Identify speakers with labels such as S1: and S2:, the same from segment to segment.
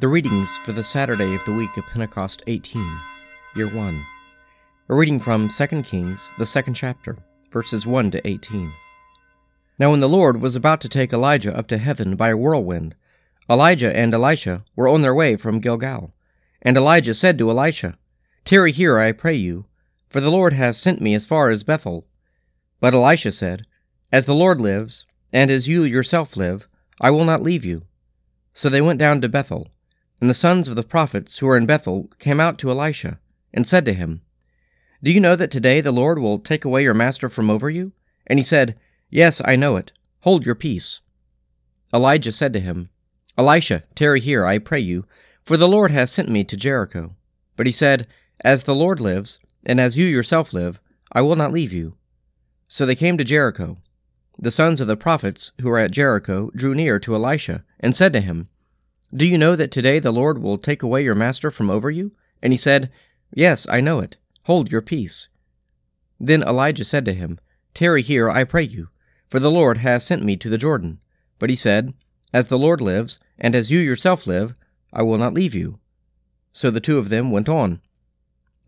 S1: The readings for the Saturday of the week of Pentecost 18, Year 1. A reading from 2 Kings, the second chapter, verses 1 to 18. Now, when the Lord was about to take Elijah up to heaven by a whirlwind, Elijah and Elisha were on their way from Gilgal. And Elijah said to Elisha, Tarry here, I pray you, for the Lord has sent me as far as Bethel. But Elisha said, As the Lord lives, and as you yourself live, I will not leave you. So they went down to Bethel. And the sons of the prophets who were in Bethel came out to Elisha, and said to him, Do you know that today the Lord will take away your master from over you? And he said, Yes, I know it. Hold your peace. Elijah said to him, Elisha, tarry here, I pray you, for the Lord has sent me to Jericho. But he said, As the Lord lives, and as you yourself live, I will not leave you. So they came to Jericho. The sons of the prophets who were at Jericho drew near to Elisha, and said to him, Do you know that today the Lord will take away your master from over you? And he said, Yes, I know it. Hold your peace. Then Elijah said to him, Tarry here, I pray you, for the Lord has sent me to the Jordan. But he said, As the Lord lives, and as you yourself live, I will not leave you. So the two of them went on.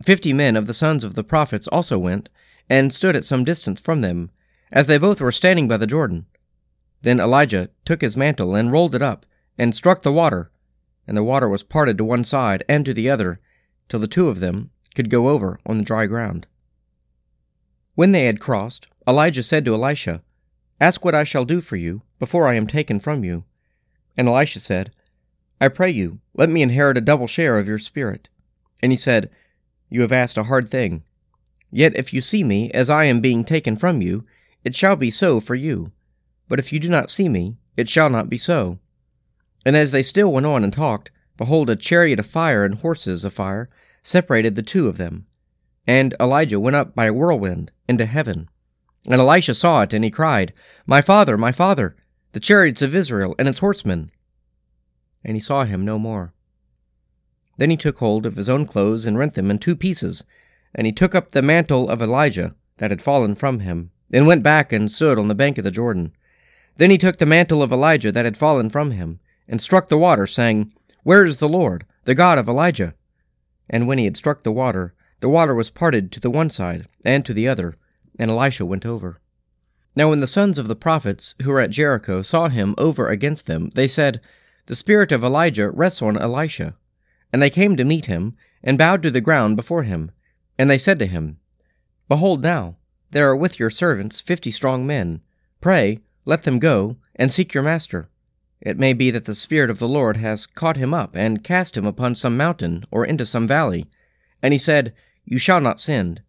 S1: Fifty men of the sons of the prophets also went, and stood at some distance from them, as they both were standing by the Jordan. Then Elijah took his mantle and rolled it up, and struck the water, and the water was parted to one side and to the other, till the two of them could go over on the dry ground. When they had crossed, Elijah said to Elisha, Ask what I shall do for you before I am taken from you. And Elisha said, I pray you, let me inherit a double share of your spirit. And he said, You have asked a hard thing. Yet if you see me as I am being taken from you, it shall be so for you. But if you do not see me, it shall not be so. And as they still went on and talked, behold, a chariot of fire and horses of fire separated the two of them. And Elijah went up by a whirlwind into heaven. And Elisha saw it, and he cried, My father, my father, the chariots of Israel and its horsemen. And he saw him no more. Then he took hold of his own clothes and rent them in two pieces, and he took up the mantle of Elijah that had fallen from him, and went back and stood on the bank of the Jordan. Then he took the mantle of Elijah that had fallen from him, and struck the water, saying, Where is the Lord, the God of Elijah? And when he had struck the water, the water was parted to the one side and to the other, and Elisha went over. Now when the sons of the prophets who were at Jericho saw him over against them, they said, The spirit of Elijah rests on Elisha. And they came to meet him, and bowed to the ground before him. And they said to him, Behold now, there are with your servants fifty strong men. Pray, let them go, and seek your master. It may be that the Spirit of the Lord has caught him up, and cast him upon some mountain, or into some valley. And he said, You shall not sin.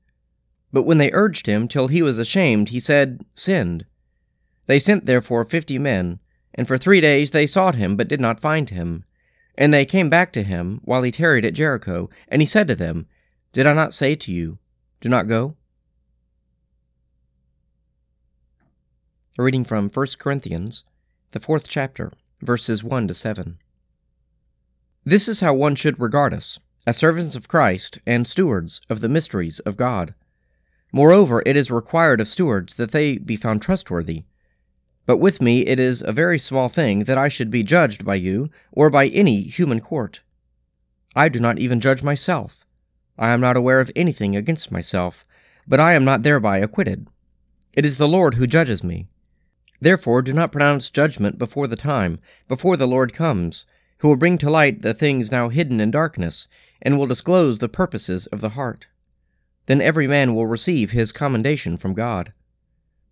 S1: But when they urged him till he was ashamed, he said, Sinned. They sent therefore fifty men, and for three days they sought him, but did not find him. And they came back to him while he tarried at Jericho, and he said to them, Did I not say to you, Do not go? A reading from 1 Corinthians, the fourth chapter, verses 1 to 7. This is how one should regard us, as servants of Christ and stewards of the mysteries of God. Moreover, it is required of stewards that they be found trustworthy. But with me it is a very small thing that I should be judged by you or by any human court. I do not even judge myself. I am not aware of anything against myself, but I am not thereby acquitted. It is the Lord who judges me. Therefore, do not pronounce judgment before the time, before the Lord comes, who will bring to light the things now hidden in darkness, and will disclose the purposes of the heart. Then every man will receive his commendation from God.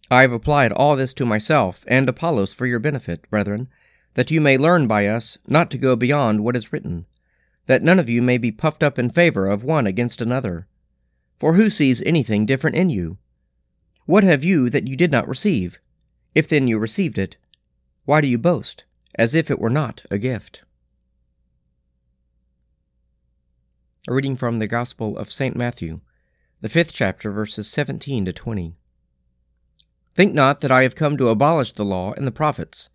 S1: I have applied all this to myself and Apollos for your benefit, brethren, that you may learn by us not to go beyond what is written, that none of you may be puffed up in favor of one against another. For who sees anything different in you? What have you that you did not receive? If then you received it, why do you boast, as if it were not a gift? A reading from the Gospel of St. Matthew, the fifth chapter, verses 17 to 20. Think not that I have come to abolish the law and the prophets.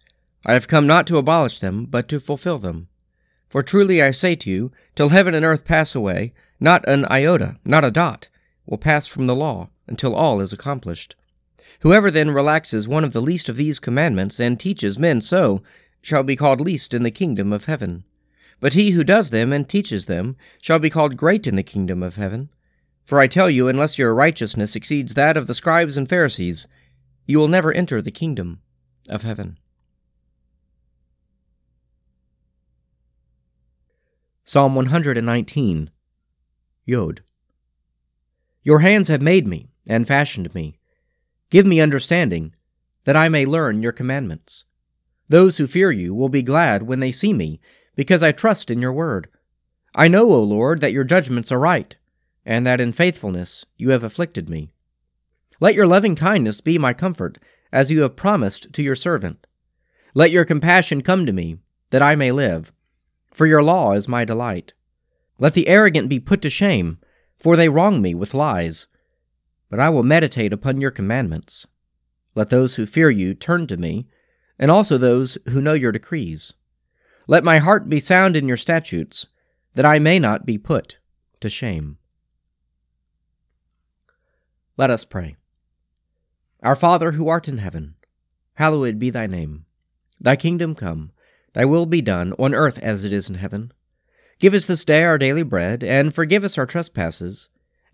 S1: I have come not to abolish them, but to fulfill them. For truly I say to you, till heaven and earth pass away, not an iota, not a dot, will pass from the law until all is accomplished. Whoever then relaxes one of the least of these commandments and teaches men so shall be called least in the kingdom of heaven. but he who does them and teaches them shall be called great in the kingdom of heaven. For I tell you, unless your righteousness exceeds that of the scribes and Pharisees, you will never enter the kingdom of heaven. Psalm 119 Yod. Your hands have made me and fashioned me. Give me understanding, that I may learn your commandments. Those who fear you will be glad when they see me, because I trust in your word. I know, O Lord, that your judgments are right, and that in faithfulness you have afflicted me. Let your loving kindness be my comfort, as you have promised to your servant. Let your compassion come to me, that I may live, for your law is my delight. Let the arrogant be put to shame, for they wrong me with lies. But I will meditate upon your commandments. Let those who fear you turn to me, and also those who know your decrees. Let my heart be sound in your statutes, that I may not be put to shame. Let us pray. Our Father who art in heaven, hallowed be thy name. Thy kingdom come, thy will be done, on earth as it is in heaven. Give us this day our daily bread, and forgive us our trespasses,